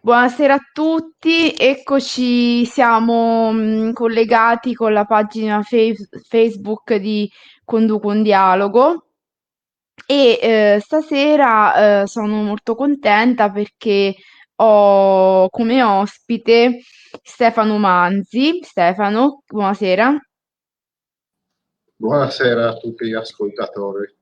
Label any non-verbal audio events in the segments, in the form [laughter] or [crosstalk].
Buonasera a tutti, eccoci, siamo mh, collegati con la pagina Face- Facebook di Conduco un Dialogo e eh, stasera eh, sono molto contenta perché ho come ospite Stefano Manzi. Stefano, buonasera. Buonasera a tutti gli ascoltatori.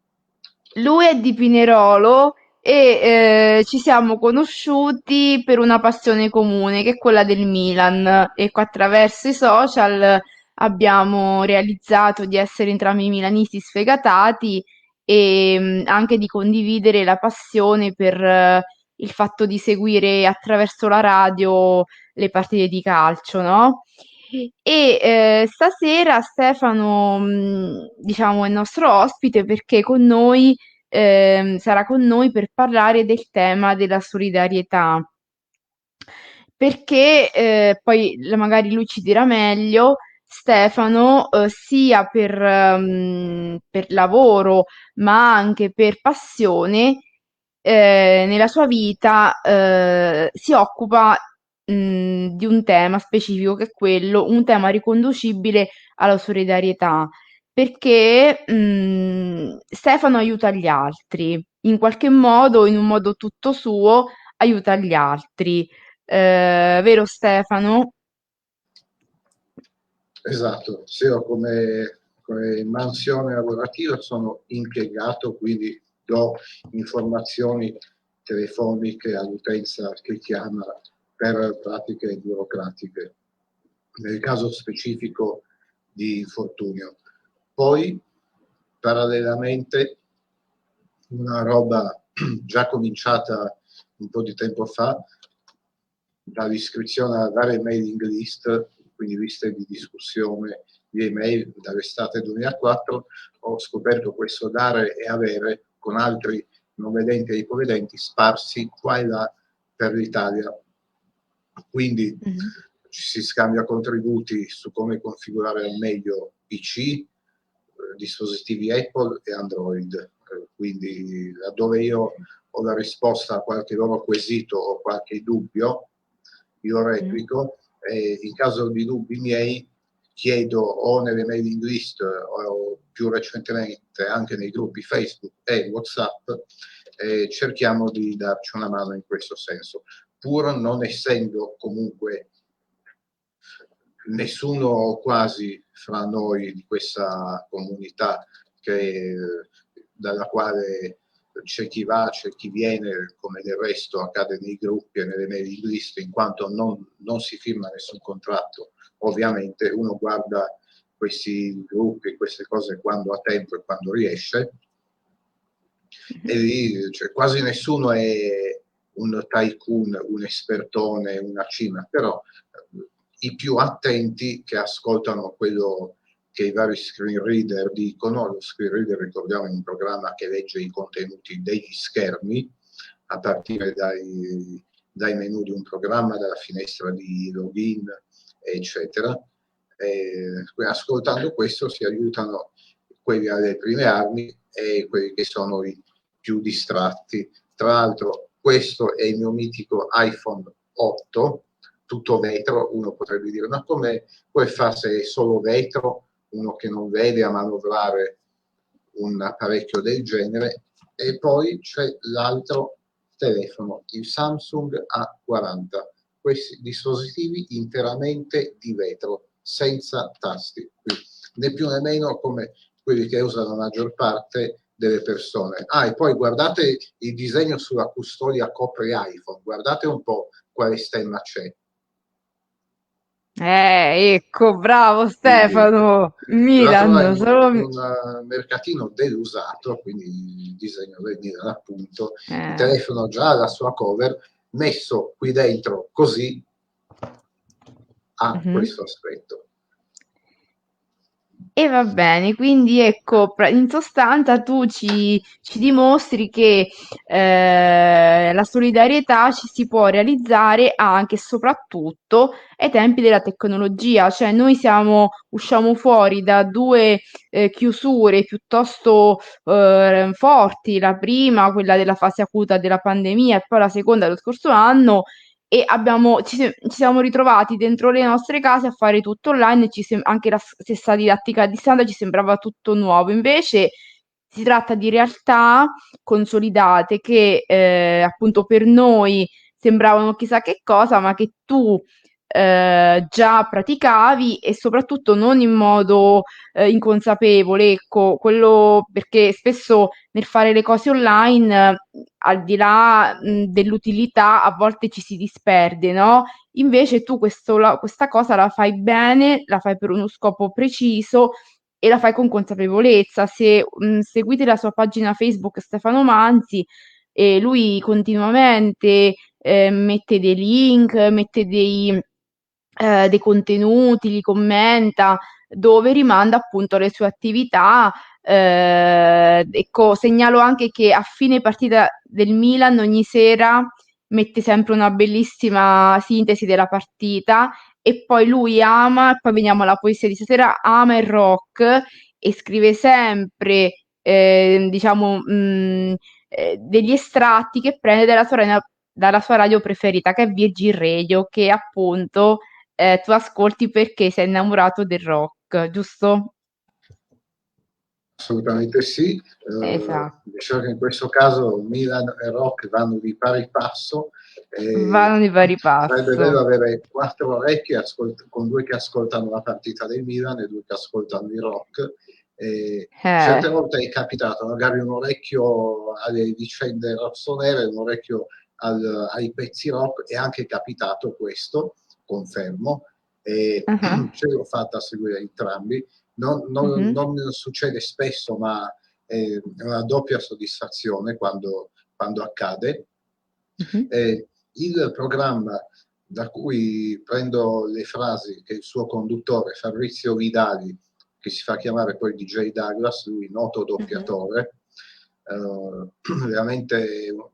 Lui è di Pinerolo e eh, ci siamo conosciuti per una passione comune che è quella del Milan e attraverso i social abbiamo realizzato di essere entrambi milanisti sfegatati e mh, anche di condividere la passione per eh, il fatto di seguire attraverso la radio le partite di calcio, no? E eh, stasera Stefano, mh, diciamo, è il nostro ospite perché con noi ehm, sarà con noi per parlare del tema della solidarietà. Perché eh, poi magari lui ci dirà meglio, Stefano, eh, sia per, ehm, per lavoro ma anche per passione, eh, nella sua vita eh, si occupa mh, di un tema specifico che è quello, un tema riconducibile alla solidarietà perché mh, Stefano aiuta gli altri, in qualche modo, in un modo tutto suo, aiuta gli altri. Eh, vero Stefano? Esatto, sì, io come, come mansione lavorativa sono impiegato, quindi do informazioni telefoniche all'utenza che chiama per pratiche burocratiche, nel caso specifico di infortunio. Poi, parallelamente, una roba [clears throat] già cominciata un po' di tempo fa, dall'iscrizione a varie mailing list, quindi liste di discussione di email dall'estate 2004, ho scoperto questo dare e avere con altri non vedenti e ipovedenti sparsi qua e là per l'Italia. Quindi Mhm. ci si scambia contributi su come configurare al meglio PC, dispositivi Apple e Android. Eh, Quindi laddove io ho la risposta a qualche loro quesito o qualche dubbio, io replico e in caso di dubbi miei chiedo o nelle mailing list o più recentemente anche nei gruppi Facebook e WhatsApp e cerchiamo di darci una mano in questo senso, pur non essendo comunque nessuno quasi fra noi di questa comunità che, dalla quale c'è chi va, c'è chi viene, come del resto accade nei gruppi e nelle mailing list, in quanto non, non si firma nessun contratto. Ovviamente uno guarda questi gruppi, queste cose quando ha tempo e quando riesce, e lì cioè, quasi nessuno è un tycoon, un espertone, una cima, però i più attenti che ascoltano quello che i vari screen reader dicono, lo screen reader ricordiamo è un programma che legge i contenuti degli schermi a partire dai, dai menu di un programma, dalla finestra di login, eccetera. E, ascoltando questo si aiutano quelli alle prime armi e quelli che sono i più distratti. Tra l'altro questo è il mio mitico iPhone 8, tutto vetro, uno potrebbe dire ma come puoi fare se è solo vetro uno che non vede a manovrare un apparecchio del genere e poi c'è l'altro telefono, il Samsung A40, questi dispositivi interamente di vetro, senza tasti, Quindi, né più né meno come quelli che usano la maggior parte delle persone. Ah, e poi guardate il disegno sulla custodia copre iPhone, guardate un po' quale stemma c'è. Eh, ecco, bravo Stefano, Milan, Milan, solo... un, un mercatino dell'usato, quindi il disegno del Milan appunto, eh. il telefono già alla sua cover, messo qui dentro così ha Mhm. questo aspetto. E va bene, quindi ecco, in sostanza tu ci, ci dimostri che eh, la solidarietà ci si può realizzare anche e soprattutto ai tempi della tecnologia, cioè noi siamo, usciamo fuori da due eh, chiusure piuttosto eh, forti, la prima, quella della fase acuta della pandemia, e poi la seconda dello scorso anno, e abbiamo, ci, ci, siamo ritrovati dentro le nostre case a fare tutto online, sem- anche la stessa didattica a distanza ci sembrava tutto nuovo, invece si tratta di realtà consolidate che eh, appunto per noi sembravano chissà che cosa, ma che tu eh, già praticavi e soprattutto non in modo eh, inconsapevole, ecco, quello perché spesso nel fare le cose online, al di là mh, dell'utilità, a volte ci si disperde, no? Invece tu questo, la, questa cosa la fai bene, la fai per uno scopo preciso e la fai con consapevolezza. Se mh, seguite la sua pagina Facebook Stefano Manzi, e lui continuamente eh, mette dei link, mette dei eh, dei contenuti, li commenta, dove rimanda appunto le sue attività. Eh, ecco, segnalo anche che a fine partita del Milan ogni sera mette sempre una bellissima sintesi della partita e poi lui ama, poi veniamo alla poesia di stasera, ama il rock e scrive sempre, eh, diciamo, mh, eh, degli estratti che prende dalla sua, dalla sua radio preferita, che è Virgin Radio, che appunto eh, tu ascolti perché sei innamorato del rock, giusto? Assolutamente sì. Eh, esatto. diciamo che in questo caso Milan e rock vanno di pari passo. Eh, vanno di pari passo. Sarebbe bello avere quattro orecchie ascolt- con due che ascoltano la partita del Milan e due che ascoltano il rock. Eh, certe volte è capitato magari un orecchio alle vicende rossonere, un orecchio al, ai pezzi rock, è anche capitato questo confermo, e uh-huh. [clears throat] ce l'ho fatta a seguire entrambi. Non, non, uh-huh. non succede spesso, ma è una doppia soddisfazione quando, quando accade. Uh-huh. Eh, il programma da cui prendo le frasi che il suo conduttore Fabrizio Vidali, che si fa chiamare poi DJ Douglas, lui noto doppiatore, uh-huh. eh, [clears throat] veramente un,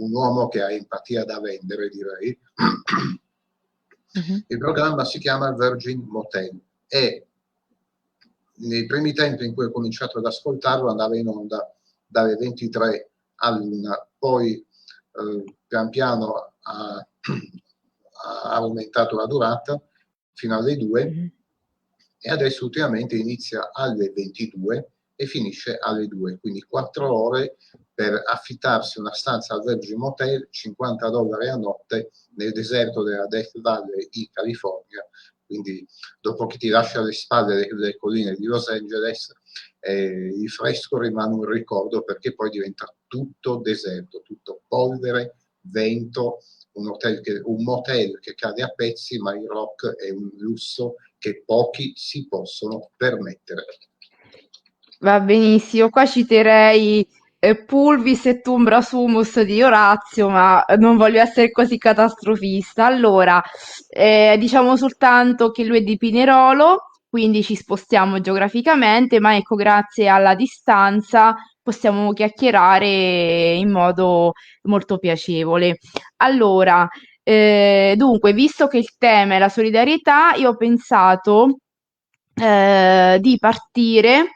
un uomo che ha empatia da vendere, direi. [clears throat] Uh-huh. Il programma si chiama Virgin Motel e nei primi tempi in cui ho cominciato ad ascoltarlo andava in onda dalle 23 all'una, poi eh, pian piano ha, [clears throat] ha, aumentato la durata fino alle 2 uh-huh. e adesso ultimamente inizia alle 22 e finisce alle 2, quindi 4 ore per affittarsi una stanza al Virgin Motel, 50 dollari a notte nel deserto della Death Valley in California. Quindi dopo che ti lascia alle spalle le, le colline di Los Angeles, eh, il fresco rimane un ricordo perché poi diventa tutto deserto, tutto polvere, vento, un, che, un motel che cade a pezzi, ma il rock è un lusso che pochi si possono permettere. Va benissimo, qua citerei eh, Pulvis et Umbra Sumus di Orazio, ma non voglio essere così catastrofista. Allora, eh, diciamo soltanto che lui è di Pinerolo, quindi ci spostiamo geograficamente, ma ecco, grazie alla distanza possiamo chiacchierare in modo molto piacevole. Allora, eh, dunque, visto che il tema è la solidarietà, io ho pensato eh, di partire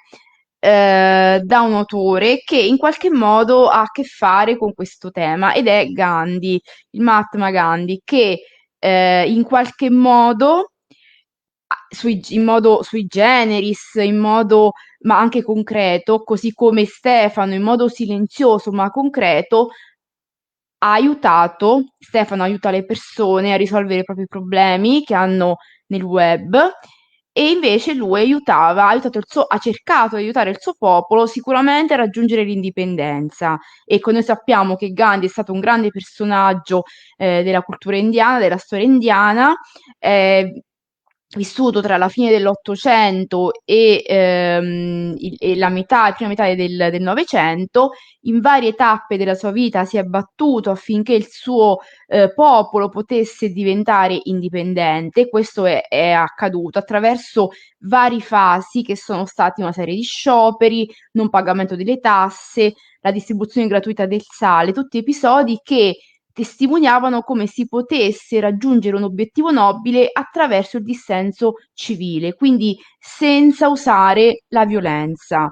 eh, da un autore che in qualche modo ha a che fare con questo tema ed è Gandhi, il Mahatma Gandhi, che eh, in qualche modo, sui, in modo sui generis, in modo ma anche concreto, così come Stefano in modo silenzioso ma concreto, ha aiutato, Stefano aiuta le persone a risolvere i propri problemi che hanno nel web e invece lui aiutava, ha, aiutato il suo, ha cercato di aiutare il suo popolo sicuramente a raggiungere l'indipendenza. Ecco, noi sappiamo che Gandhi è stato un grande personaggio eh, della cultura indiana, della storia indiana, eh, vissuto tra la fine dell'Ottocento e, ehm, e, la metà, prima metà del Novecento, in varie tappe della sua vita si è battuto affinché il suo eh, popolo potesse diventare indipendente. Questo è, è accaduto attraverso vari fasi che sono stati una serie di scioperi, non pagamento delle tasse, la distribuzione gratuita del sale, tutti episodi che testimoniavano come si potesse raggiungere un obiettivo nobile attraverso il dissenso civile, quindi senza usare la violenza.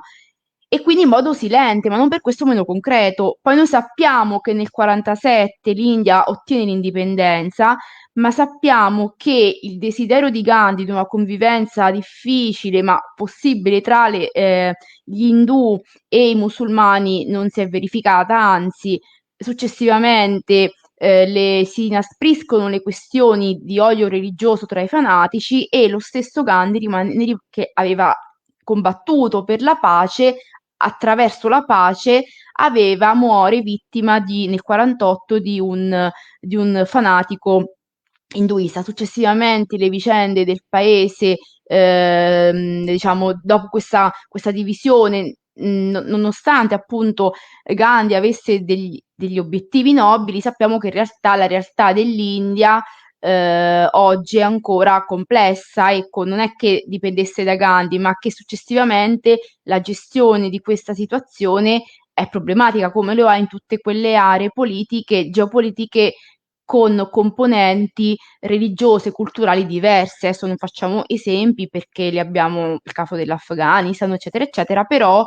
e quindi in modo silente, ma non per questo meno concreto. Poi noi sappiamo che nel 1947 l'India ottiene l'indipendenza, ma sappiamo che il desiderio di Gandhi di una convivenza difficile ma possibile tra le, eh, gli indù e i musulmani non si è verificata, anzi successivamente eh, le, si inaspriscono le questioni di odio religioso tra i fanatici e lo stesso Gandhi rimane, che aveva combattuto per la pace, attraverso la pace aveva, muore vittima di, nel 48 di un, di un fanatico induista. Successivamente le vicende del paese, ehm, diciamo, dopo questa, questa divisione, mh, nonostante appunto Gandhi avesse degli, degli obiettivi nobili, sappiamo che in realtà la realtà dell'India eh, oggi è ancora complessa, ecco, non è che dipendesse da Gandhi, ma che successivamente la gestione di questa situazione è problematica, come lo è in tutte quelle aree politiche, geopolitiche con componenti religiose, culturali diverse. Adesso non facciamo esempi perché li abbiamo il caso dell'Afghanistan, eccetera, eccetera, però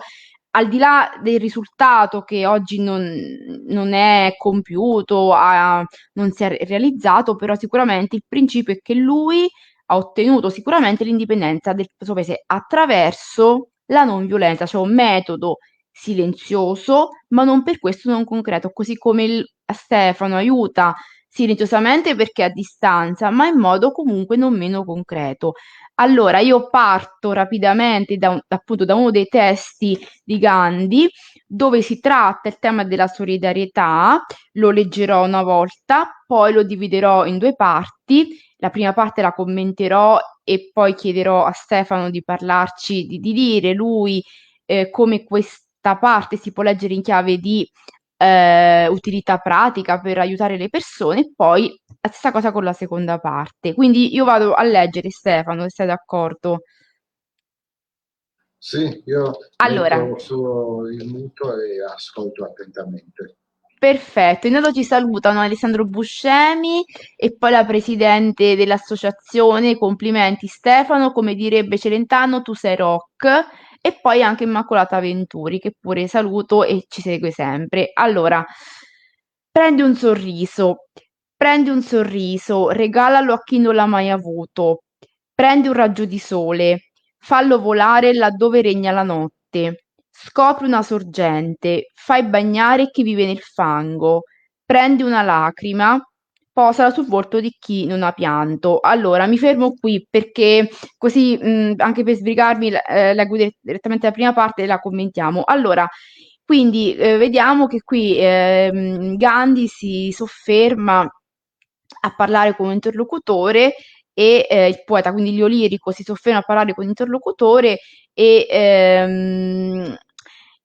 al di là del risultato che oggi non, non è compiuto, ha, non si è realizzato, però sicuramente il principio è che lui ha ottenuto sicuramente l'indipendenza del suo paese attraverso la non violenza, cioè un metodo silenzioso, ma non per questo non concreto, così come il, Stefano aiuta silenziosamente perché a distanza, ma in modo comunque non meno concreto. Allora, io parto rapidamente da, un, appunto da uno dei testi di Gandhi dove si tratta il tema della solidarietà, lo leggerò una volta, poi lo dividerò in due parti. La prima parte la commenterò e poi chiederò a Stefano di parlarci, di, di dire lui eh, come questa parte si può leggere in chiave di eh, utilità pratica per aiutare le persone e poi la stessa cosa con la seconda parte. Quindi io vado a leggere Stefano, se sei d'accordo. Sì, io allora, solo il muto e ascolto attentamente. Perfetto, intanto ci salutano Alessandro Buscemi e poi la presidente dell'associazione. Complimenti Stefano, come direbbe Celentano, tu sei rock e poi anche Immacolata Venturi, che pure saluto e ci segue sempre. Allora, prendi un sorriso, prendi un sorriso, regalalo a chi non l'ha mai avuto. Prendi un raggio di sole, fallo volare laddove regna la notte. Scopri una sorgente, fai bagnare chi vive nel fango. Prendi una lacrima, posala sul volto di chi non ha pianto. Allora, mi fermo qui perché così mh, anche per sbrigarmi eh, leggo direttamente la prima parte e la commentiamo. Allora, quindi eh, vediamo che qui eh, Gandhi si sofferma a parlare come interlocutore e eh, il poeta, quindi Liolirico, si sofferma a parlare con l'interlocutore e, ehm,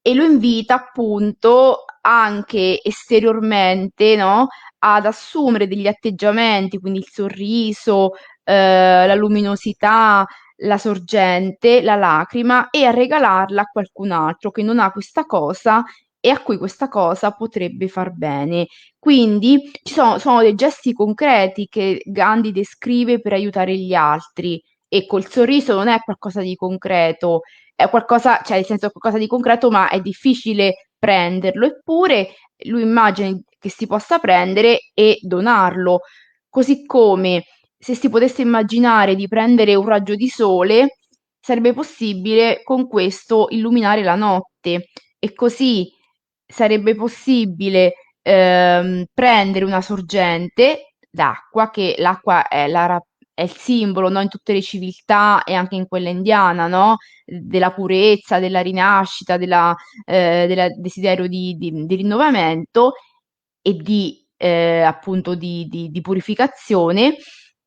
e lo invita appunto anche esteriormente no, ad assumere degli atteggiamenti, quindi il sorriso, eh, la luminosità, la sorgente, la lacrima e a regalarla a qualcun altro che non ha questa cosa e a cui questa cosa potrebbe far bene. Quindi ci sono, sono dei gesti concreti che Gandhi descrive per aiutare gli altri. E col sorriso non è qualcosa di concreto, è qualcosa, cioè nel senso qualcosa di concreto, ma è difficile prenderlo. Eppure lui immagina che si possa prendere e donarlo. Così come se si potesse immaginare di prendere un raggio di sole, sarebbe possibile con questo illuminare la notte e così sarebbe possibile ehm, prendere una sorgente d'acqua, che l'acqua è, la, è il simbolo no, in tutte le civiltà e anche in quella indiana, no, della purezza, della rinascita, della, eh, del desiderio di, di, di rinnovamento e di eh, appunto di, di, di purificazione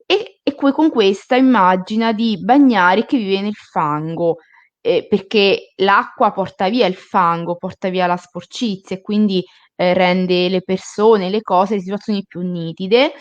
e, e poi con questa immagina di bagnare chi vive nel fango eh, perché l'acqua porta via il fango, porta via la sporcizia e quindi eh, rende le persone, le cose, le situazioni più nitide.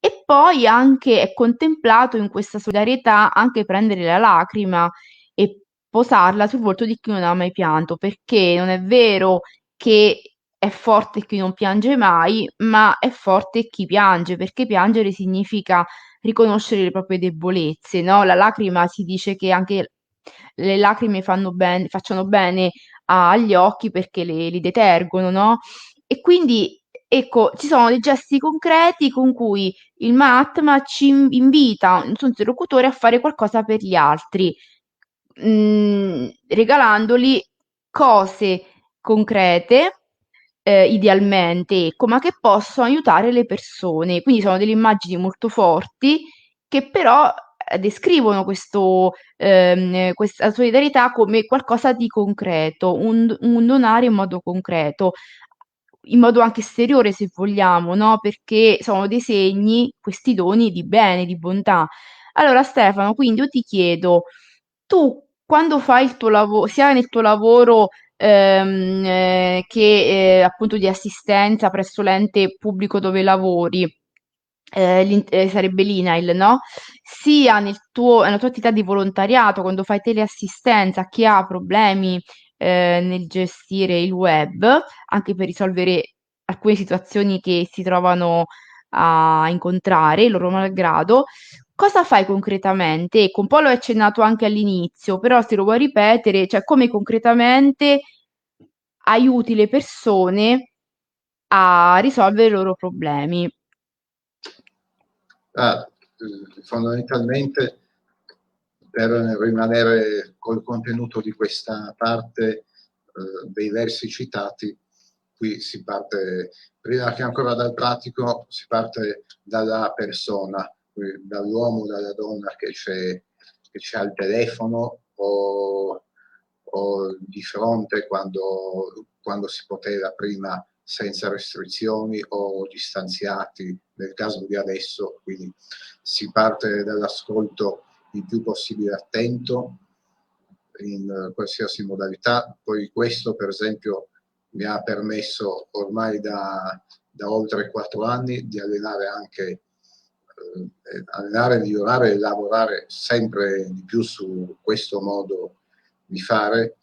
E poi anche è contemplato in questa solidarietà anche prendere la lacrima e posarla sul volto di chi non ha mai pianto, perché non è vero che è forte chi non piange mai, ma è forte chi piange, perché piangere significa riconoscere le proprie debolezze, no? La lacrima si dice che anche le lacrime fanno ben, facciano bene agli occhi perché le, li detergono, no? E quindi, ecco, ci sono dei gesti concreti con cui il Mahatma ci invita, il suo interlocutore, a fare qualcosa per gli altri, mh, mm, regalandoli cose concrete, eh, idealmente, ecco, ma che possono aiutare le persone. Quindi sono delle immagini molto forti che però eh, descrivono questo, ehm, questa solidarietà come qualcosa di concreto, un, un donare in modo concreto in modo anche esteriore se vogliamo, no? Perché sono dei segni, questi doni di bene, di bontà. Allora Stefano, quindi io ti chiedo, tu quando fai il tuo lavoro, sia nel tuo lavoro ehm, eh, che eh, appunto di assistenza presso l'ente pubblico dove lavori, eh, eh, sarebbe l'INAIL, no? Sia nel tuo, nella tua attività di volontariato, quando fai teleassistenza a chi ha problemi eh, nel gestire il web, anche per risolvere alcune situazioni che si trovano a incontrare, loro malgrado. Cosa fai concretamente? Ecco, un po' l'ho accennato anche all'inizio, però se lo vuoi ripetere, cioè come concretamente aiuti le persone a risolvere i loro problemi. Ah, fondamentalmente per rimanere col contenuto di questa parte eh, dei versi citati, qui si parte, prima che ancora dal pratico, si parte dalla persona, dall'uomo, dalla donna che c'è, che c'è al telefono o, o di fronte quando, quando si poteva prima senza restrizioni o distanziati nel caso di adesso, quindi si parte dall'ascolto il più possibile attento in qualsiasi modalità. Poi questo, per esempio, mi ha permesso ormai da, da oltre quattro anni di allenare anche, eh, allenare, migliorare e lavorare sempre di più su questo modo di fare,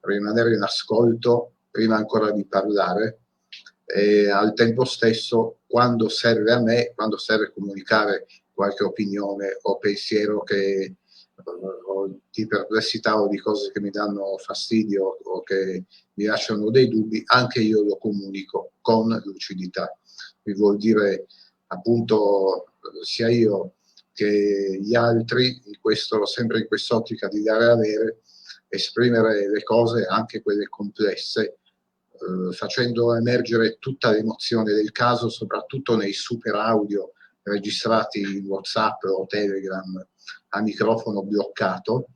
rimanere in ascolto prima ancora di parlare e al tempo stesso quando serve a me, quando serve comunicare qualche opinione o pensiero che, o di perplessità o di cose che mi danno fastidio o che mi lasciano dei dubbi, anche io lo comunico con lucidità. Mi vuol dire appunto sia io che gli altri, in questo, sempre in quest'ottica di dare e avere, esprimere le cose, anche quelle complesse, eh, facendo emergere tutta l'emozione del caso, soprattutto nei super audio registrati in WhatsApp o Telegram a microfono bloccato,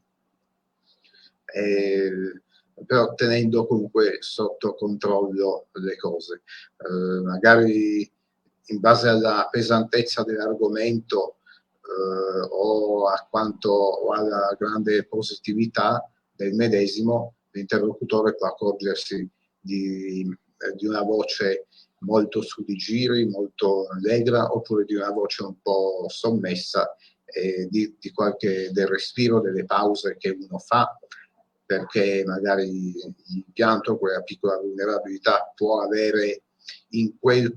eh, però tenendo comunque sotto controllo le cose. Eh, magari in base alla pesantezza dell'argomento eh, o o alla grande positività del medesimo, l'interlocutore può accorgersi di, eh, di una voce molto su di giri, molto allegra, oppure di una voce un po' sommessa, eh, di, di, qualche del respiro, delle pause che uno fa, perché magari l'impianto, quella piccola vulnerabilità può avere in quel,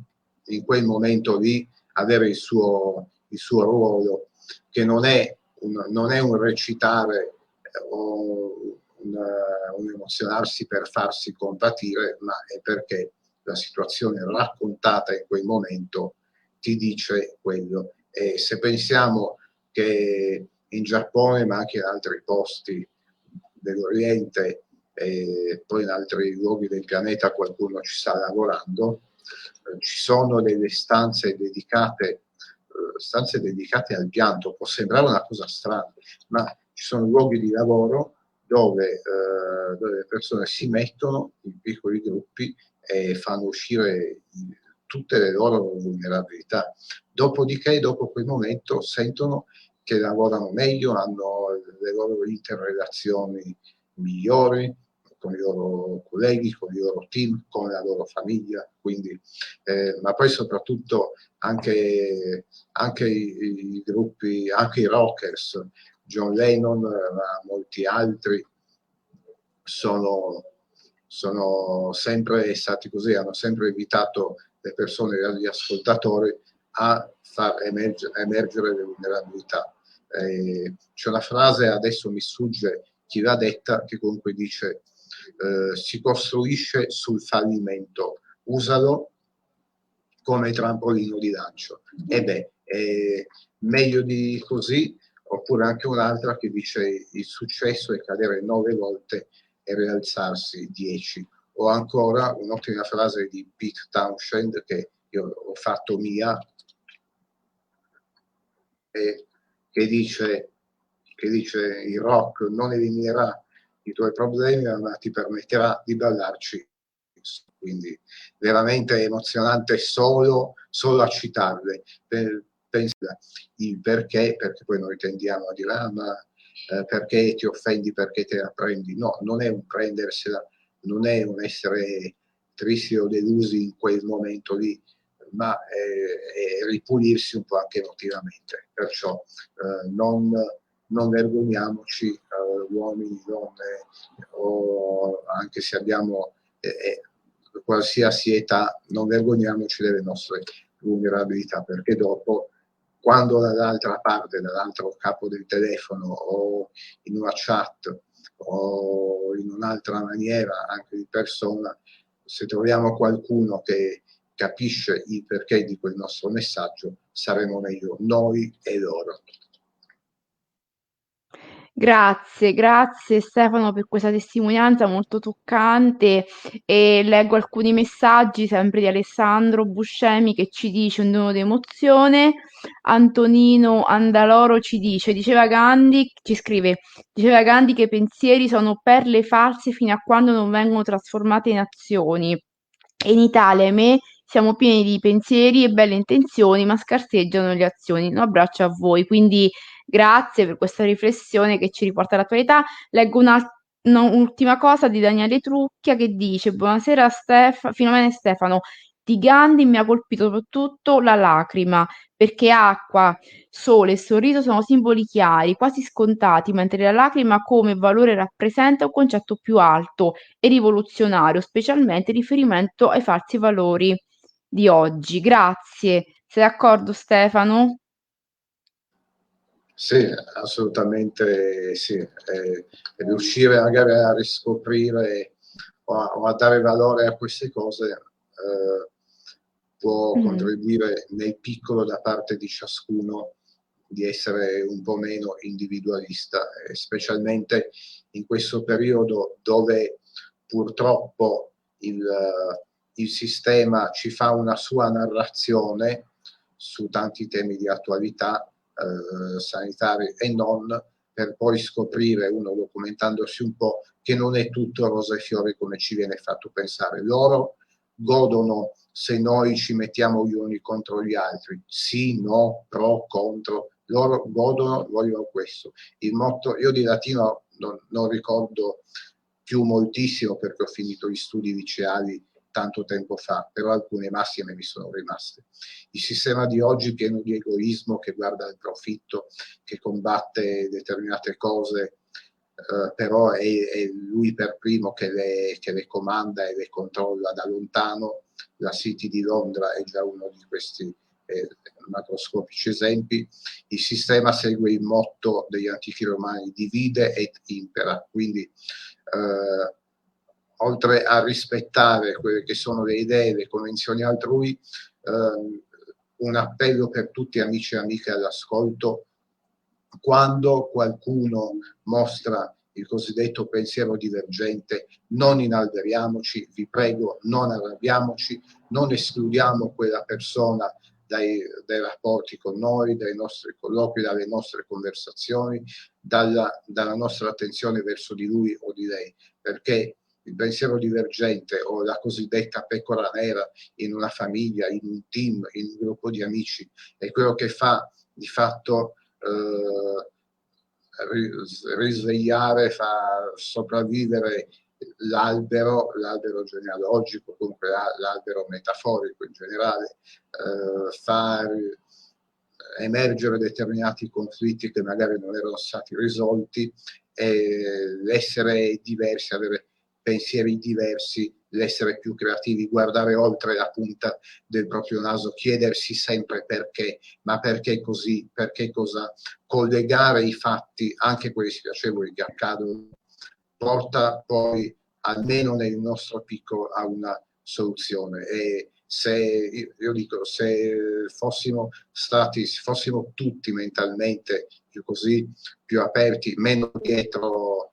in quel momento lì, avere il suo, il suo ruolo, che non è un, non è un recitare o un, un emozionarsi per farsi compatire, ma è perché la situazione raccontata in quel momento ti dice quello. E se pensiamo che in Giappone, ma anche in altri posti dell'Oriente e poi in altri luoghi del pianeta qualcuno ci sta lavorando, eh, ci sono delle stanze dedicate, eh, stanze dedicate al pianto. Può sembrare una cosa strana, ma ci sono luoghi di lavoro dove, eh, dove le persone si mettono in piccoli gruppi e fanno uscire tutte le loro vulnerabilità. Dopodiché, dopo quel momento, sentono che lavorano meglio, hanno le loro interrelazioni migliori con i loro colleghi, con i loro team, con la loro famiglia, quindi, eh, ma poi soprattutto anche, anche i, i, gruppi, anche i rockers, John Lennon, ma molti altri, sono sono sempre stati così, hanno sempre invitato le persone, gli ascoltatori a far emergere, emergere le vulnerabilità. Eh, c'è una frase, adesso mi sfugge chi l'ha detta, che comunque dice eh, si costruisce sul fallimento, usalo come trampolino di lancio. E beh, è meglio di così, oppure anche un'altra che dice il successo è cadere nove volte e rialzarsi dieci. O ancora un'ottima frase di Pete Townshend che io ho fatto mia, e che dice, che dice il rock non eliminerà i tuoi problemi ma ti permetterà di ballarci quindi veramente emozionante solo, solo a citarle per, pensa il perché? Perché poi noi tendiamo a dire ah, ma eh, perché ti offendi? Perché te la prendi? No, non è un prendersela non è un essere tristi o delusi in quel momento lì ma è, è ripulirsi un po' anche emotivamente. Perciò eh, non non vergogniamoci, eh, uomini, donne, o anche se abbiamo eh, eh, qualsiasi età, non vergogniamoci delle nostre vulnerabilità, perché dopo, quando dall'altra parte, dall'altro capo del telefono o in una chat o in un'altra maniera, anche di persona, se troviamo qualcuno che capisce il perché di quel nostro messaggio, saremo meglio noi e loro. Grazie, grazie Stefano per questa testimonianza molto toccante e leggo alcuni messaggi sempre di Alessandro Buscemi che ci dice un dono d'emozione, Antonino Andaloro ci dice, diceva Gandhi, ci scrive, diceva Gandhi che i pensieri sono perle false fino a quando non vengono trasformate in azioni. E in Italia, ahimè, siamo pieni di pensieri e belle intenzioni, ma scarseggiano le azioni. Un abbraccio a voi. Quindi Grazie per questa riflessione che ci riporta all'attualità. Leggo un'ultima cosa di Daniele Trucchia che dice: Buonasera Stef- Filomena e Stefano. Di Gandhi mi ha colpito soprattutto la lacrima, perché acqua, sole e sorriso sono simboli chiari, quasi scontati, mentre la lacrima come valore rappresenta un concetto più alto e rivoluzionario, specialmente in riferimento ai falsi valori di oggi. Grazie. Sei d'accordo Stefano? Sì, assolutamente sì. Eh, riuscire magari a riscoprire o a, o a, dare valore a queste cose eh, può mm. contribuire nel piccolo da parte di ciascuno di essere un po' meno individualista, specialmente in questo periodo dove purtroppo il, il sistema ci fa una sua narrazione su tanti temi di attualità eh, sanitari e non, per poi scoprire, uno documentandosi un po', che non è tutto rosa e fiori come ci viene fatto pensare. Loro godono se noi ci mettiamo gli uni contro gli altri, sì, no, pro, contro, loro godono, vogliono questo. Il motto, io di latino non, non ricordo più moltissimo perché ho finito gli studi liceali tanto tempo fa, però alcune massime mi sono rimaste. Il sistema di oggi pieno di egoismo che guarda il profitto, che combatte determinate cose, eh, però è, è, lui per primo che le, che le, comanda e le controlla da lontano. La City di Londra è già uno di questi eh, macroscopici esempi. Il sistema segue il motto degli antichi romani divide et impera, quindi eh, oltre a rispettare quelle che sono le idee, le convenzioni altrui, eh, un appello per tutti amici e amiche all'ascolto, quando qualcuno mostra il cosiddetto pensiero divergente, non inalberiamoci, vi prego, non arrabbiamoci, non escludiamo quella persona dai, dai, rapporti con noi, dai nostri colloqui, dalle nostre conversazioni, dalla, dalla nostra attenzione verso di lui o di lei, perché il pensiero divergente o la cosiddetta pecora nera in una famiglia, in un team, in un gruppo di amici, è quello che fa di fatto eh, risvegliare, fa sopravvivere l'albero, l'albero genealogico, comunque l'albero metaforico in generale, eh, far emergere determinati conflitti che magari non erano stati risolti e essere diversi, avere pensieri diversi, l'essere più creativi, guardare oltre la punta del proprio naso, chiedersi sempre perché, ma perché così, perché cosa, collegare i fatti, anche quelli spiacevoli che accadono, porta poi almeno nel nostro piccolo a una soluzione. E se io dico se fossimo stati, se fossimo tutti mentalmente più così, più aperti, meno dietro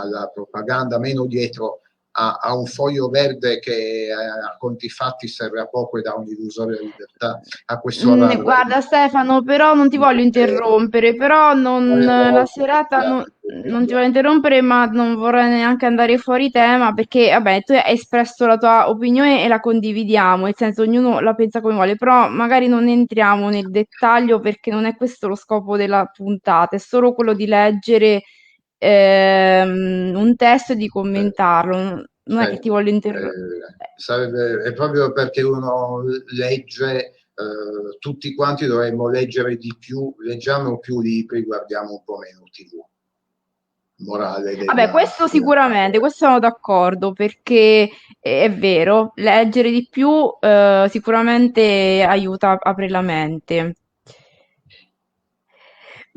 alla propaganda, meno dietro a, a, un foglio verde che eh, a conti fatti serve a poco e dà un'illusoria libertà a questo mm, guarda Stefano però non ti voglio interrompere però non, la serata non, non, ti voglio interrompere ma non vorrei neanche andare fuori tema perché vabbè tu hai espresso la tua opinione e la condividiamo nel senso ognuno la pensa come vuole però magari non entriamo nel dettaglio perché non è questo lo scopo della puntata è solo quello di leggere ehm, un testo e di commentarlo. Non è che ti voglio interrompere. Eh, è proprio perché uno legge, eh, tutti quanti dovremmo leggere di più, leggiamo più libri, guardiamo un po' meno TV. Morale della... Vabbè, questo sicuramente, questo sono d'accordo perché è vero, leggere di più eh, sicuramente aiuta a aprire la mente.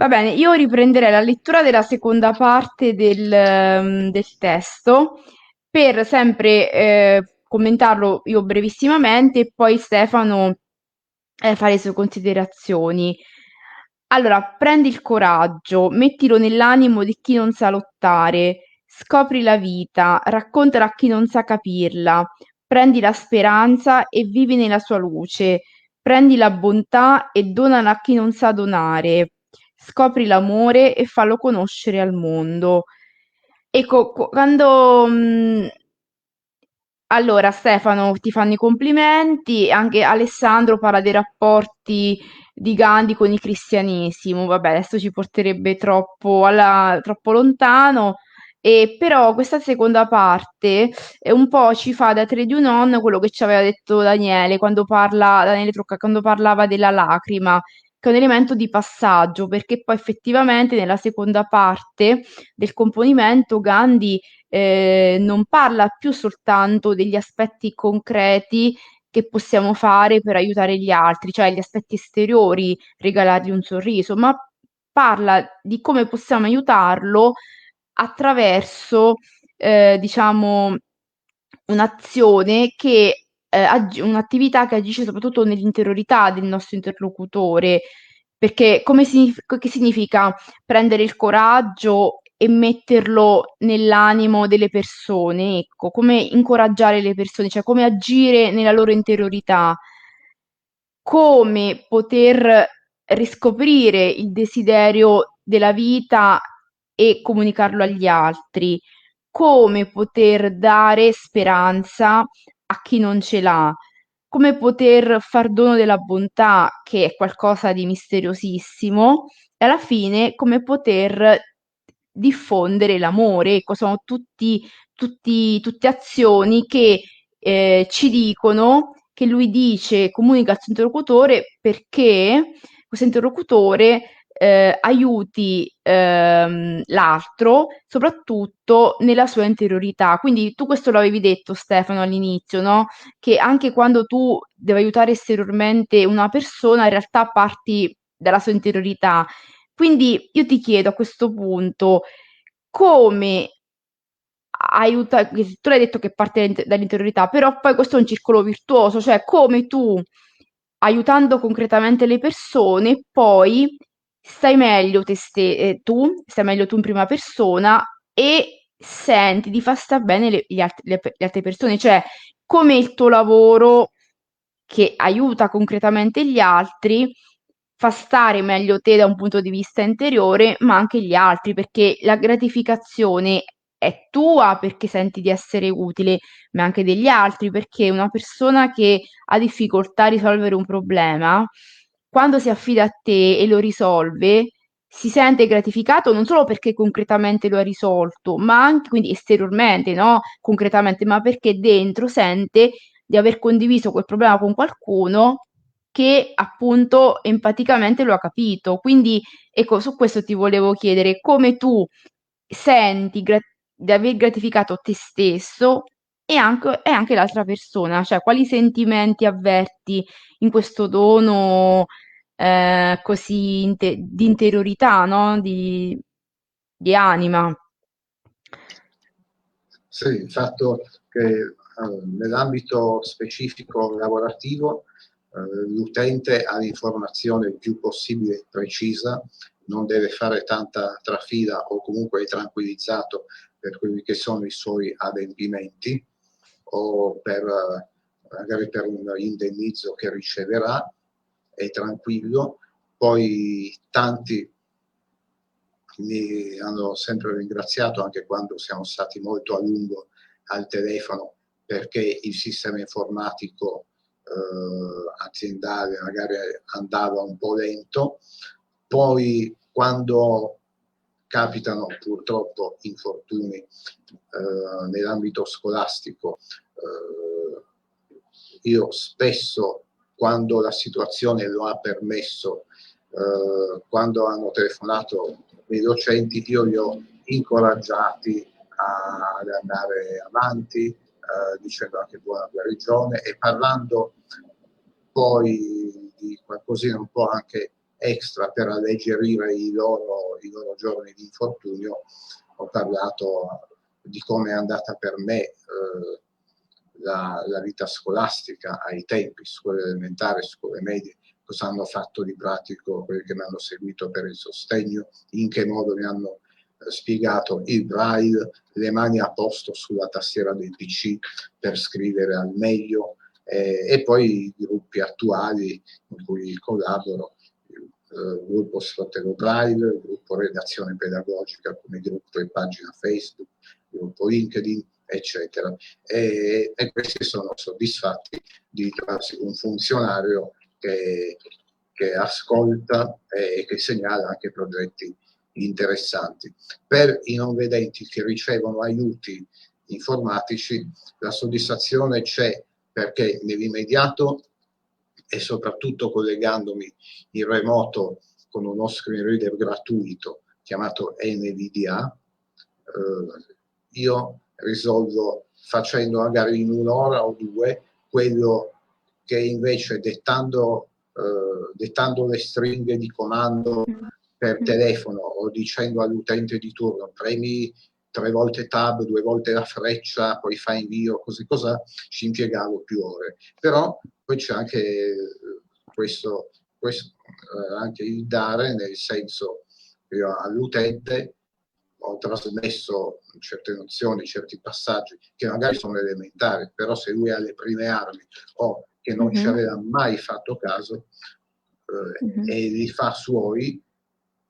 Va bene, io riprenderei la lettura della seconda parte del, ehm, del testo per sempre eh, commentarlo io brevissimamente e poi Stefano eh, fa le sue considerazioni. Allora, prendi il coraggio, mettilo nell'animo di chi non sa lottare, scopri la vita, raccontala a chi non sa capirla, prendi la speranza e vivi nella sua luce, prendi la bontà e donala a chi non sa donare scopri l'amore e fallo conoscere al mondo. Ecco, quando... mh, allora, Stefano, ti fanno i complimenti, anche Alessandro parla dei rapporti di Gandhi con il cristianesimo, vabbè, adesso ci porterebbe troppo, alla- troppo lontano, e però questa seconda parte è un po' ci fa da tre di un on quello che ci aveva detto Daniele quando parla, Daniele Trucca, quando parlava della lacrima, che è un elemento di passaggio, perché poi effettivamente nella seconda parte del componimento Gandhi eh, non parla più soltanto degli aspetti concreti che possiamo fare per aiutare gli altri, cioè gli aspetti esteriori, regalargli un sorriso, ma parla di come possiamo aiutarlo attraverso, eh, diciamo, un'azione che eh, un'attività che agisce soprattutto nell'interiorità del nostro interlocutore, perché come signif- che significa prendere il coraggio e metterlo nell'animo delle persone, ecco, come incoraggiare le persone, cioè come agire nella loro interiorità, come poter riscoprire il desiderio della vita e comunicarlo agli altri, come poter dare speranza a chi non ce l'ha, come poter far dono della bontà, che è qualcosa di misteriosissimo, e alla fine come poter diffondere l'amore. Ecco, sono tutti, tutti, tutte azioni che eh, ci dicono che lui dice, comunica al suo interlocutore perché questo interlocutore eh, aiuti ehm, l'altro, soprattutto nella sua interiorità. Quindi tu questo l'avevi detto, Stefano, all'inizio, no? Che anche quando tu devi aiutare esteriormente una persona, in realtà parti dalla sua interiorità. Quindi io ti chiedo a questo punto come aiuta, tu l'hai detto che parte dall'interiorità, però poi questo è un circolo virtuoso, cioè come tu aiutando concretamente le persone, poi stai meglio te ste- eh, tu, stai meglio tu in prima persona e senti di far sta bene le, gli alt- le, le altre persone, cioè come il tuo lavoro che aiuta concretamente gli altri fa stare meglio te da un punto di vista interiore, ma anche gli altri, perché la gratificazione è tua perché senti di essere utile, ma anche degli altri, perché una persona che ha difficoltà a risolvere un problema quando si affida a te e lo risolve, si sente gratificato non solo perché concretamente lo ha risolto, ma anche quindi esteriormente, no? Concretamente, ma perché dentro sente di aver condiviso quel problema con qualcuno che appunto empaticamente lo ha capito. Quindi ecco, su questo ti volevo chiedere come tu senti gra- di aver gratificato te stesso e anche, e anche l'altra persona, cioè quali sentimenti avverti in questo dono eh, così inte- di interiorità, no? Di, di anima. Sì, il fatto che eh, nell'ambito specifico lavorativo eh, l'utente ha l'informazione il più possibile precisa, non deve fare tanta trafila o comunque è tranquillizzato per quelli che sono i suoi adempimenti o per, magari per un indennizzo che riceverà, è tranquillo. Poi tanti mi hanno sempre ringraziato anche quando siamo stati molto a lungo al telefono perché il sistema informatico eh, aziendale magari andava un po' lento, poi quando capitano purtroppo infortuni eh, nell'ambito scolastico, eh, io spesso quando la situazione lo ha permesso, eh, quando hanno telefonato i docenti, io li ho incoraggiati ad andare avanti, eh, dicendo anche buona guarigione e parlando poi di qualcosina un po' anche extra per alleggerire i loro, i loro giorni di infortunio, ho parlato di come è andata per me eh, la, la, vita scolastica ai tempi, scuole elementari, scuole medie, cosa hanno fatto di pratico quelli che mi hanno seguito per il sostegno, in che modo mi hanno eh, spiegato il braille, le mani a posto sulla tastiera del PC per scrivere al meglio eh, e poi i gruppi attuali in cui collaboro, eh, gruppo Braille, il gruppo Redazione Pedagogica come gruppo e pagina Facebook, gruppo LinkedIn, eccetera. E, e questi sono soddisfatti di trovarsi un funzionario che, che ascolta e che segnala anche progetti interessanti. Per i non vedenti che ricevono aiuti informatici, la soddisfazione c'è perché nell'immediato e soprattutto collegandomi in remoto con uno screen reader gratuito chiamato NVDA, eh, io risolvo facendo magari in un'ora o due quello che invece dettando, eh, dettando le stringhe di comando per mm. telefono o dicendo all'utente di turno premi tre volte tab, due volte la freccia, poi fai invio, così cosa, ci impiegavo più ore. Però poi c'è anche eh, questo, questo eh, anche il dare, nel senso che io all'utente ho trasmesso certe nozioni, certi passaggi che magari sono elementari, però se lui ha le prime armi o che non mm-hmm. ci aveva mai fatto caso eh, mm-hmm. e li fa suoi,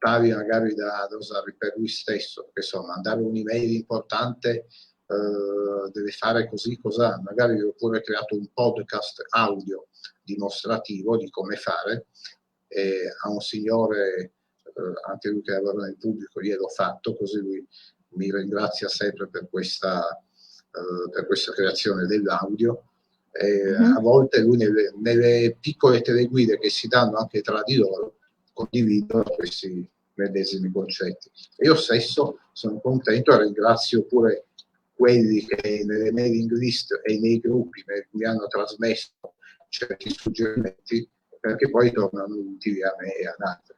tali magari da, da, usare per lui stesso, che so, mandare un'email importante eh, deve fare così, cosa, magari ho pure creato un podcast audio dimostrativo di come fare, e a un signore, eh, anche lui che lavora nel pubblico, gliel'ho fatto, così lui mi ringrazia sempre per questa, eh, per questa creazione dell'audio uh-huh. A volte lui nelle, nelle, piccole teleguide che si danno anche tra di loro condividono questi medesimi concetti. Io stesso sono contento e ringrazio pure quelli che nelle mailing list e nei gruppi mi hanno trasmesso certi suggerimenti perché poi tornano utili a me e ad altri.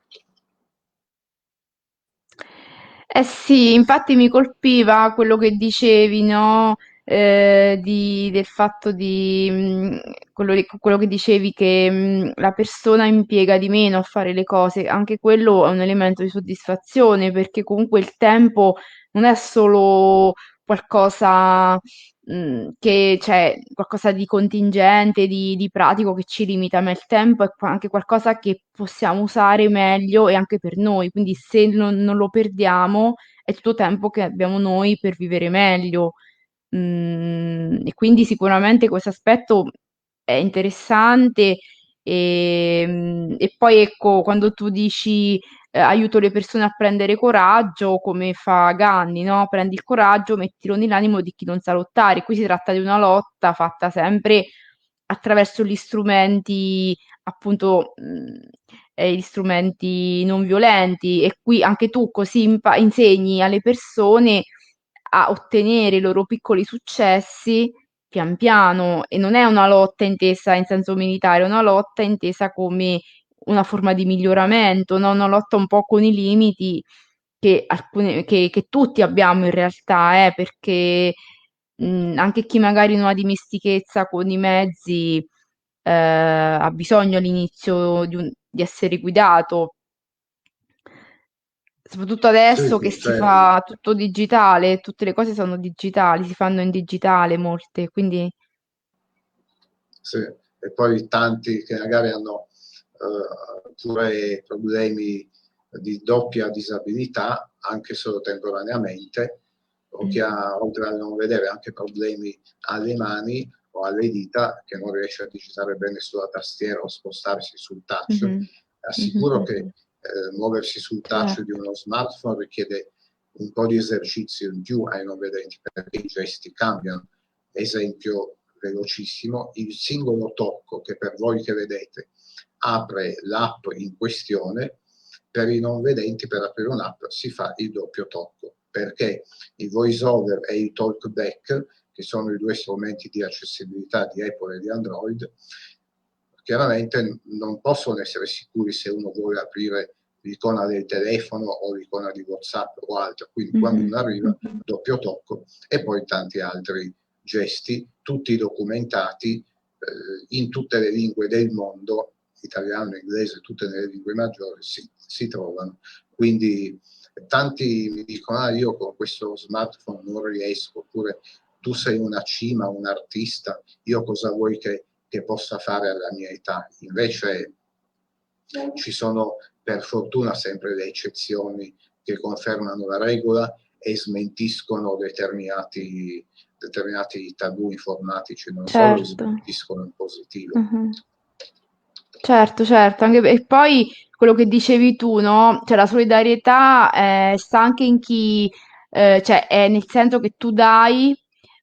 Eh sì, infatti mi colpiva quello che dicevi, no? Eh, di- del fatto di mh, quello, quello che dicevi che mh, la persona impiega di meno a fare le cose, anche quello è un elemento di soddisfazione perché comunque il tempo non è solo qualcosa mh, che c'è qualcosa di contingente, di, di pratico che ci limita, ma il tempo è anche qualcosa che possiamo usare meglio e anche per noi, quindi se non, non lo perdiamo è tutto tempo che abbiamo noi per vivere meglio. Mhmm, e quindi sicuramente questo aspetto è interessante, ehm, e poi ecco, quando tu dici, ehm, aiuto le persone a prendere coraggio, come fa Gandhi, no, prendi il coraggio, mettilo nell'animo di chi non sa lottare. Qui si tratta di una lotta fatta sempre attraverso gli strumenti appunto, mhmm, ehm, gli strumenti non violenti e qui anche tu così impa insegni alle persone a ottenere i loro piccoli successi pian piano e non è una lotta intesa in senso militare, è una lotta intesa come una forma di miglioramento, no? Una lotta un po' con i limiti che, alcune, che, che tutti abbiamo in realtà, eh, perché mh, anche chi magari non ha dimestichezza con i mezzi eh, ha bisogno all'inizio di, un- di essere guidato, soprattutto Sì, adesso che sì, si certo. fa tutto digitale, tutte le cose sono digitali, si fanno in digitale molte, quindi sì. E poi tanti che magari hanno eh, pure problemi di doppia disabilità, anche solo temporaneamente, o chi ha, oltre a non vedere, anche problemi alle mani o alle dita, che non riesce a digitare bene sulla tastiera o spostarsi sul touch. Mhm, Assicuro mhm, che eh, muoversi sul touch di uno smartphone richiede un po' di esercizio in più ai non vedenti perché i gesti cambiano. Esempio velocissimo, il singolo tocco che per voi che vedete apre l'app in questione, per i non vedenti per aprire un'app si fa il doppio tocco perché il voiceover e il talkback, che sono i due strumenti di accessibilità di Apple e di Android, chiaramente non possono essere sicuri se uno vuole aprire l'icona del telefono o l'icona di WhatsApp o altro. Quindi mm-hmm. quando uno arriva, doppio tocco e poi tanti altri gesti, tutti documentati eh, in tutte le lingue del mondo, italiano, inglese, tutte le lingue maggiori si, si trovano. Quindi tanti mi dicono, ah, io con questo smartphone non riesco, oppure tu sei una cima, un artista, io cosa vuoi che, che possa fare alla mia età? Invece ci sono per fortuna sempre le eccezioni che confermano la regola e smentiscono determinati, determinati tabù informatici, non certo. solo smentiscono in positivo. Uh-huh. Certo, certo, anche e poi quello che dicevi tu, no? Cioè la solidarietà eh, sta anche in chi, eh, cioè è nel senso che tu dai,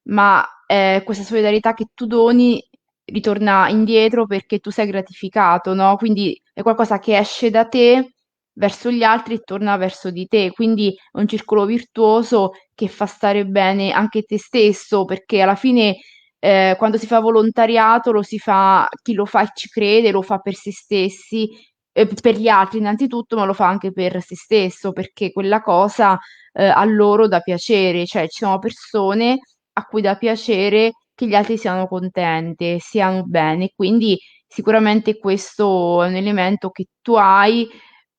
ma eh, questa solidarietà che tu doni ritorna indietro perché tu sei gratificato, no? Quindi è qualcosa che esce da te verso gli altri e torna verso di te, quindi è un circolo virtuoso che fa stare bene anche te stesso, perché alla fine eh, quando si fa volontariato lo si fa, chi lo fa e ci crede, lo fa per se stessi, eh, per gli altri innanzitutto, ma lo fa anche per se stesso, perché quella cosa eh, a loro dà piacere, cioè ci sono persone a cui dà piacere che gli altri siano contenti, siano bene, quindi sicuramente questo è un elemento che tu hai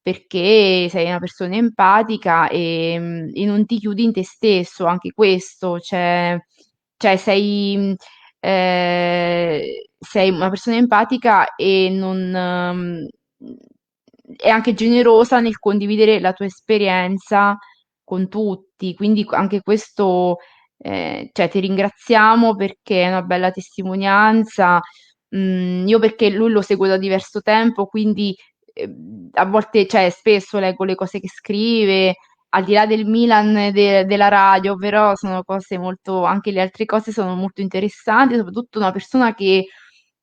perché sei una persona empatica e, e non ti chiudi in te stesso, anche questo, cioè cioè sei, eh, sei una persona empatica e non, um, è anche generosa nel condividere la tua esperienza con tutti, quindi anche questo, eh, cioè ti ringraziamo perché è una bella testimonianza. Mm, io perché lui lo seguo da diverso tempo, quindi eh, a volte, cioè spesso leggo le cose che scrive al di là del Milan de- della radio, però sono cose molto, anche le altre cose sono molto interessanti, soprattutto una persona che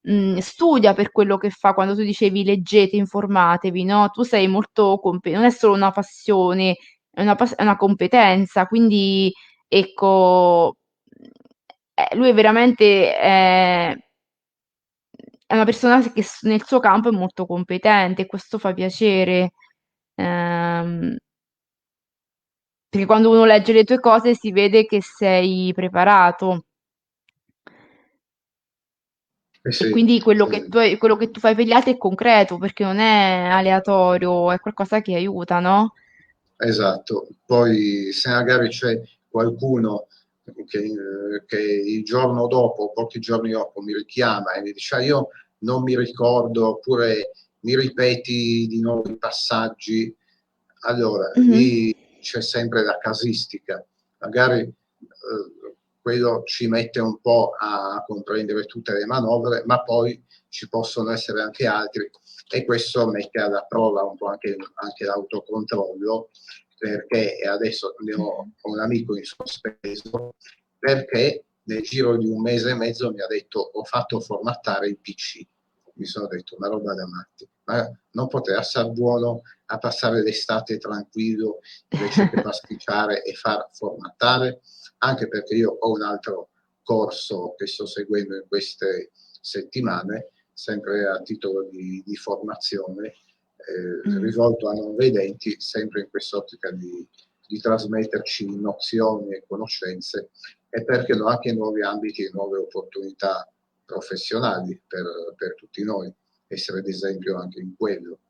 mh, studia per quello che fa, quando tu dicevi leggete, informatevi, no? Tu sei molto competente, non è solo una passione, è una, pass- è una competenza, quindi ecco, eh, lui è veramente è, è una persona che nel suo campo è molto competente e questo fa piacere. Ehm, perché quando uno legge le tue cose si vede che sei preparato. Eh sì, E quindi quello sì. che tu, quello che tu fai per gli altri è concreto, perché non è aleatorio, è qualcosa che aiuta, no? Esatto. Poi se magari c'è qualcuno che, che il giorno dopo, pochi giorni dopo, mi richiama e mi dice ah, io non mi ricordo, oppure mi ripeti di nuovo i passaggi, allora Mhm. lì c'è sempre la casistica. Magari eh, quello ci mette un po' a comprendere tutte le manovre, ma poi ci possono essere anche altri e questo mette alla prova un po' anche, anche l'autocontrollo perché adesso ne ho, un amico in sospeso perché nel giro di un mese e mezzo mi ha detto ho fatto formattare il PC mi sono detto una roba da matti ma non poteva essere buono a passare l'estate tranquillo invece che pasticciare e far formattare? Anche perché io ho un altro corso che sto seguendo in queste settimane sempre a titolo di, di formazione eh, Mm. rivolto a non vedenti, sempre in quest'ottica di, di trasmetterci nozioni e conoscenze e perché no, anche nuovi ambiti e nuove opportunità professionali per, per tutti noi, essere ad esempio anche in quello,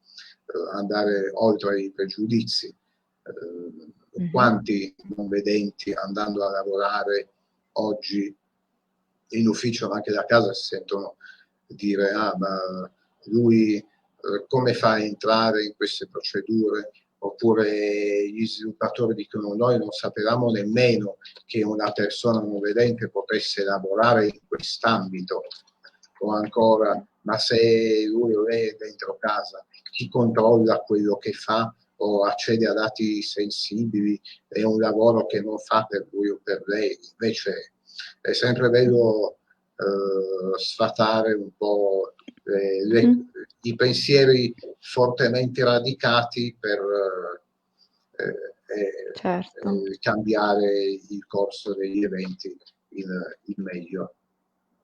eh, andare oltre i pregiudizi. Eh, mm-hmm. Quanti non vedenti andando a lavorare oggi in ufficio ma anche da casa si sentono dire ah ma lui come fa a entrare in queste procedure? Oppure gli sviluppatori dicono noi non sapevamo nemmeno che una persona non vedente potesse lavorare in quest'ambito o ancora ma se lui o lei è dentro casa chi controlla quello che fa o accede a dati sensibili? È un lavoro che non fa per lui o per lei invece è sempre bello eh, sfatare un po' le, le, mm. i pensieri fortemente radicati per eh, eh, certo. Eh, cambiare il corso degli eventi in, in meglio.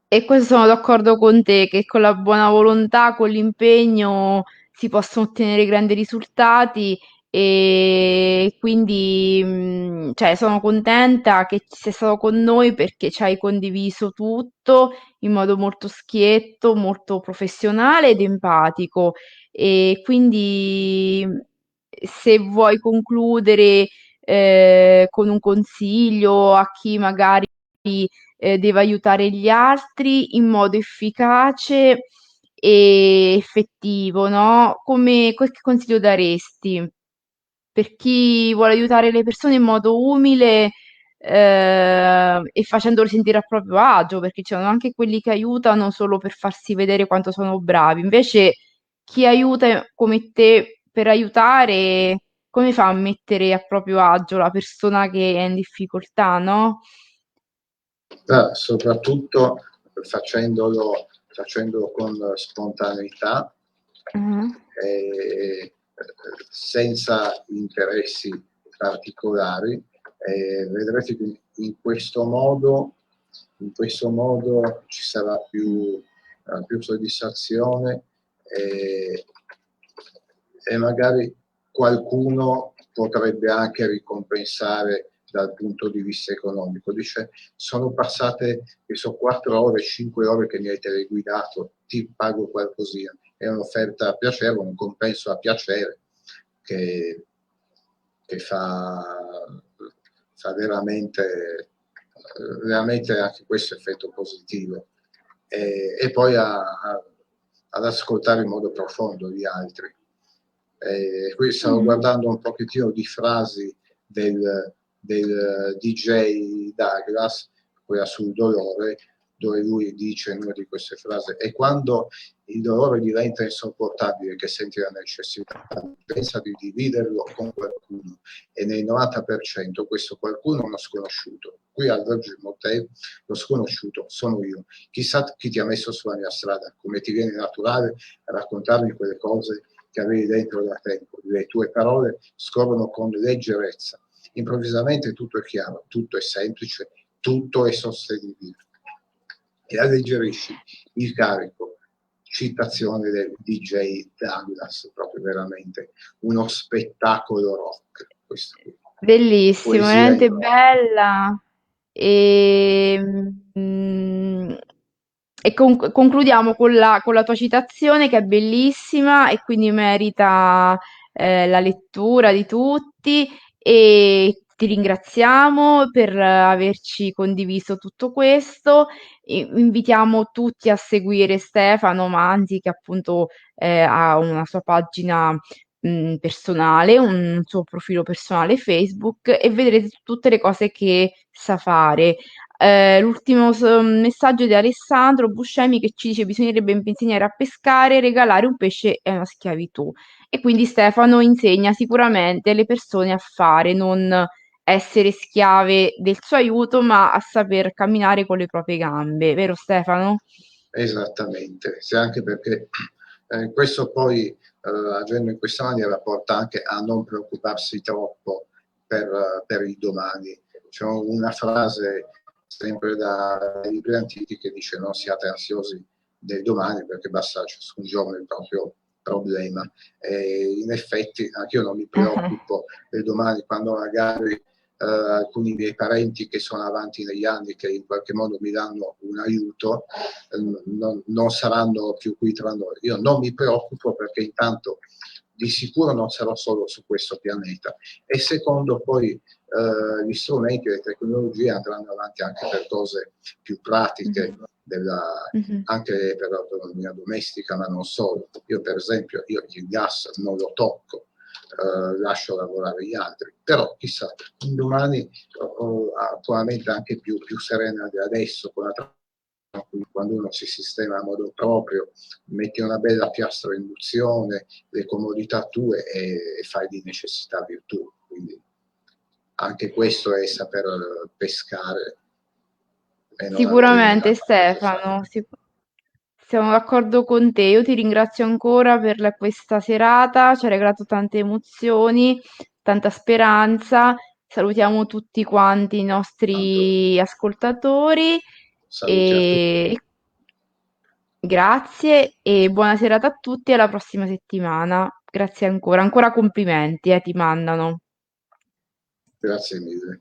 E questo sono d'accordo con te, che con la buona volontà, con l'impegno si possono ottenere grandi risultati e quindi mh, cioè, sono contenta che sei stato con noi perché ci hai condiviso tutto in modo molto schietto, molto professionale ed empatico. E quindi se vuoi concludere eh, con un consiglio a chi magari eh, deve aiutare gli altri in modo efficace e effettivo, no? Come, che consiglio daresti? Per chi vuole aiutare le persone in modo umile eh, e facendolo sentire a proprio agio, perché ci sono anche quelli che aiutano solo per farsi vedere quanto sono bravi. Invece chi aiuta come te per aiutare, come fa a mettere a proprio agio la persona che è in difficoltà, no? Ah, soprattutto facendolo, facendolo con spontaneità. Uh-huh. E senza interessi particolari. Eh, vedrete che in questo modo, in questo modo ci sarà più, uh, più soddisfazione e, e magari qualcuno potrebbe anche ricompensare dal punto di vista economico. Dice, sono passate, so, 4 ore, 5 ore che mi hai teleguidato, ti pago qualcosina è un'offerta piacevole, un compenso a piacere che, che fa, fa veramente, veramente anche questo effetto positivo. E, e poi a, a, ad ascoltare in modo profondo gli altri. E qui stavo mm. guardando un pochettino di frasi del, del DJ Douglas, quella sul dolore, dove lui dice in una di queste frasi, e quando il dolore diventa insopportabile che senti la necessità, pensa di dividerlo con qualcuno e nel 90% questo qualcuno è uno sconosciuto. Qui al Vergine Motel lo sconosciuto sono io. Chissà chi ti ha messo sulla mia strada, come ti viene naturale raccontarmi quelle cose che avevi dentro da tempo. Le tue parole scorrono con leggerezza. Improvvisamente tutto è chiaro, tutto è semplice, tutto è sostenibile e alleggerisci il carico. Citazione del DJ Douglas, proprio veramente uno spettacolo rock. Questo qui. Bellissimo, veramente bella. E, mm, e con, concludiamo con la, con la, tua citazione che è bellissima e quindi merita eh, la lettura di tutti. E ti ringraziamo per averci condiviso tutto questo. Invitiamo tutti a seguire Stefano Manzi, che appunto eh, ha una sua pagina mh, personale, un suo profilo personale Facebook e vedrete tutte le cose che sa fare. Eh, l'ultimo messaggio di Alessandro Buscemi che ci dice bisognerebbe insegnare a pescare, regalare un pesce è una schiavitù. E quindi Stefano insegna sicuramente le persone a fare, non essere schiave del suo aiuto, ma a saper camminare con le proprie gambe, vero Stefano? Esattamente, sì, anche perché [clears throat] eh, questo poi, eh, agendo in questa maniera, porta anche a non preoccuparsi troppo per, per il domani. C'è una frase sempre dai libri antichi che dice non siate ansiosi del domani perché basta ciascun giorno il proprio problema. E in effetti anche io non mi preoccupo [laughs] del domani quando magari alcuni miei parenti che sono avanti negli anni che in qualche modo mi danno un aiuto uh, non, non, saranno più qui tra noi. Io non mi preoccupo perché intanto di sicuro non sarò solo su questo pianeta e secondo poi eh, gli strumenti, le tecnologie andranno avanti anche per cose più pratiche, mm-hmm. della, mm-hmm. anche per l'autonomia domestica, ma non solo. Io per esempio io il gas non lo tocco, eh, lascio lavorare gli altri, però chissà, domani oh, attualmente anche più, più serena di adesso con la quando uno si sistema a modo proprio, metti una bella piastra induzione, le comodità tue e, e fai di necessità virtù. Quindi anche questo è saper pescare. Sicuramente Stefano, sic- siamo d'accordo con te. Io ti ringrazio ancora per la- questa serata, ci ha regalato tante emozioni, tanta speranza. Salutiamo tutti quanti i nostri ascoltatori e grazie e buona serata a tutti alla prossima settimana. Grazie ancora, ancora complimenti, eh, ti mandano. Grazie mille.